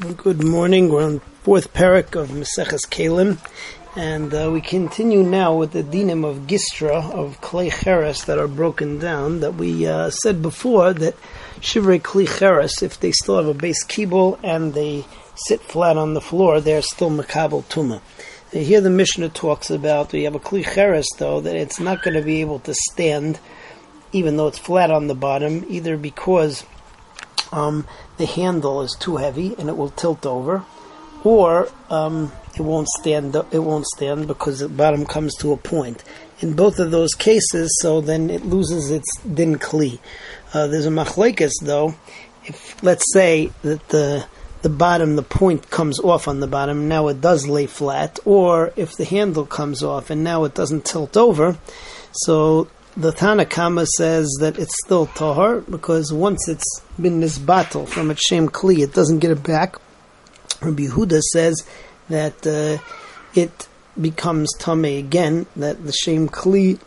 Good morning. We're on fourth parak of Maseches Keilim, and uh, we continue now with the dinim of Gistra of Klei Cheres that are broken down. That we uh, said before that Shivrei Klei Cheres, if they still have a base kibble and they sit flat on the floor, they're still makabel tuma. Here the Mishnah talks about we have a Klei Cheres though that it's not going to be able to stand, even though it's flat on the bottom, either because um, the handle is too heavy and it will tilt over, or um, it won't stand. It won't stand because the bottom comes to a point. In both of those cases, so then it loses its din kli. Uh, there's a machlekes though. If let's say that the the bottom, the point comes off on the bottom, now it does lay flat, or if the handle comes off and now it doesn't tilt over, so the Tanna Kamma says that it's still tahar because once it's been this battle from its shem kli, it doesn't get it back. Rabbi Yehuda says that uh, it becomes tame again. That the shem kli,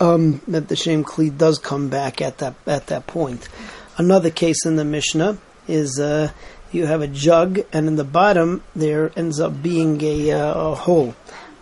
um, that the shem kli does come back at that at that point. Another case in the Mishnah is uh, you have a jug, and in the bottom there ends up being a, uh, a hole.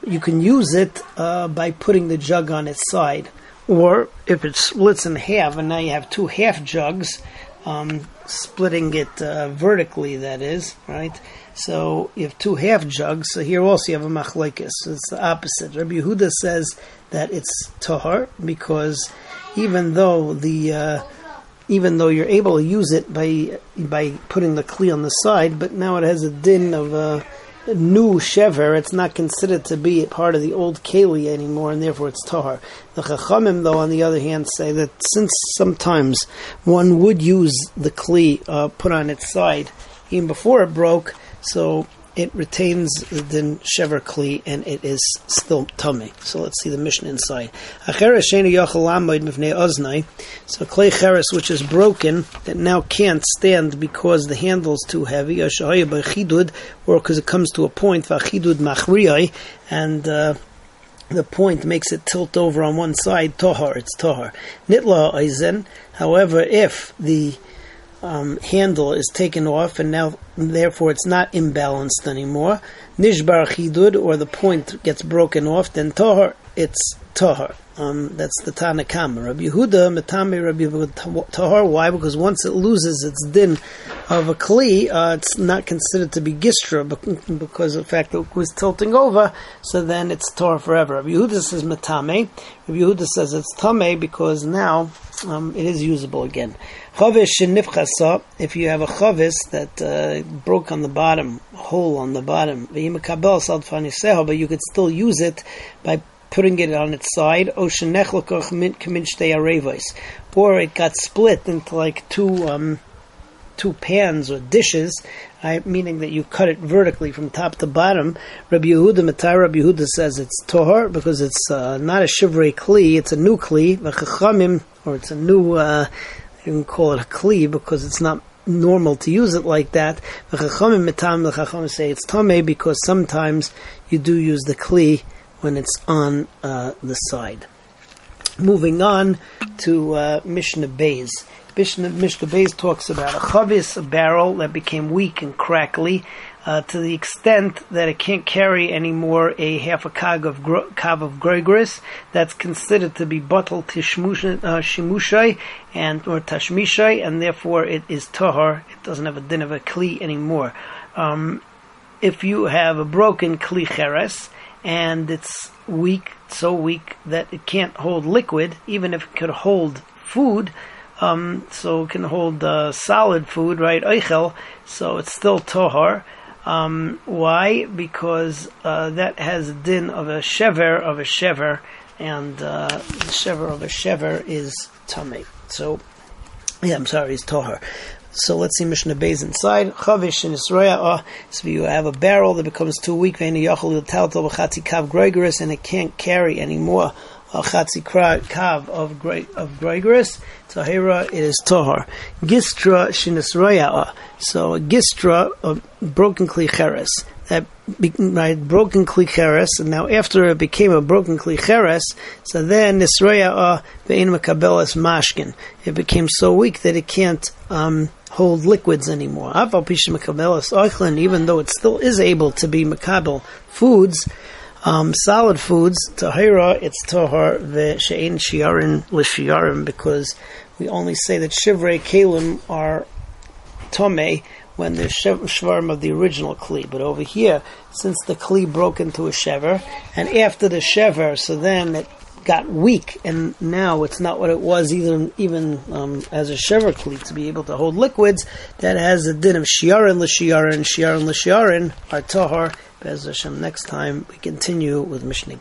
You can use it uh, by putting the jug on its side or if it splits in half and now you have two half jugs, um, splitting it uh, vertically, that is, right? So you have two half jugs. So here also you have a machlekes. So it's the opposite. Rabbi Yehuda says that it's tahar because even though the uh, even though you're able to use it by by putting the kli on the side, but now it has a din of uh, new shever, it's not considered to be part of the old keli anymore, and therefore it's tahar. The chachamim, though, on the other hand, say that since sometimes one would use the kli uh, put on its side even before it broke, so it retains the shever kli and it is still tummy. So let's see the Mishnah inside. So Klei Cheres which is broken that now can't stand because the handle is too heavy, or because it comes to a point and uh, the point makes it tilt over on one side. Tohar, it's tohar. Nitla aizen. However, if the um, handle is taken off, and now therefore it's not imbalanced anymore. Nishbar chidud, or the point gets broken off, then tohar, it's tohar. Um, that's the Tanna Kamma. Rabbi Yehuda, Metame Rabbi Yehuda Tahar. Why? Because once it loses its din of a Kli, uh, it's not considered to be Gistra because of the fact that it was tilting over, so then it's Tahar forever. Rabbi Yehuda says Metame. Rabbi Yehuda says it's Tame because now um, it is usable again. Chavis if you have a chavis that uh, broke on the bottom, hole on the bottom, but you could still use it by putting it on its side, or it got split into like two um, two pans or dishes, uh, meaning that you cut it vertically from top to bottom. Rabbi Yehuda Metaher Rabbi Yehuda says it's tohar because it's uh, not a shivrei kli, it's a new kli, or it's a new. Uh, you can call it a kli because it's not normal to use it like that. The chachamim say it's tameh because sometimes you do use the kli when it's on uh, the side. Moving on to uh, Mishnah Beis. Mishnah, Mishnah Beis talks about a chavis, a barrel that became weak and crackly, uh, to the extent that it can't carry anymore a half a kag of gro- kav of grogeros. That's considered to be bottle tishmushai uh, and or tashmishai, and therefore it is tahar. It doesn't have a din of a kli anymore. Um, if you have a broken kli cheres and it's weak, so weak that it can't hold liquid, even if it could hold food. Um, so it can hold uh, solid food, right? Eichel, so it's still tohar. Um, why? Because uh, that has a din of a shever of a shever, and uh, the shever of a shever is tummy. So, yeah, I'm sorry, it's tohar. So let's see Mishnah Beis inside. Chavish and Israel. Oh, so you have a barrel that becomes too weak, and it can't carry anymore al chatzi kav of Gre- of tahira it is tahar. Gistra shinisroya. Uh, so a gistra of broken klicheres that be, broken klicheres, and now after it became a broken klicheres, so then nisroya ve'in makabelas mashkin. It became so weak that it can't um, hold liquids anymore. Even though it still is able to be makabel foods, um, solid foods, tahira, it's tahar ve'she'in shiarin l'shiarim, because we only say that shivrei keilim are tome when the shvarim of the original kli. But over here, since the kli broke into a shever, and after the shever, so then it got weak, and now it's not what it was even even um, as a shever kli to be able to hold liquids. That has a din of shiarin l'shiarin, shiarin l'shiarin, our tahar. Bez Hashem. Next time we continue with Mishnah.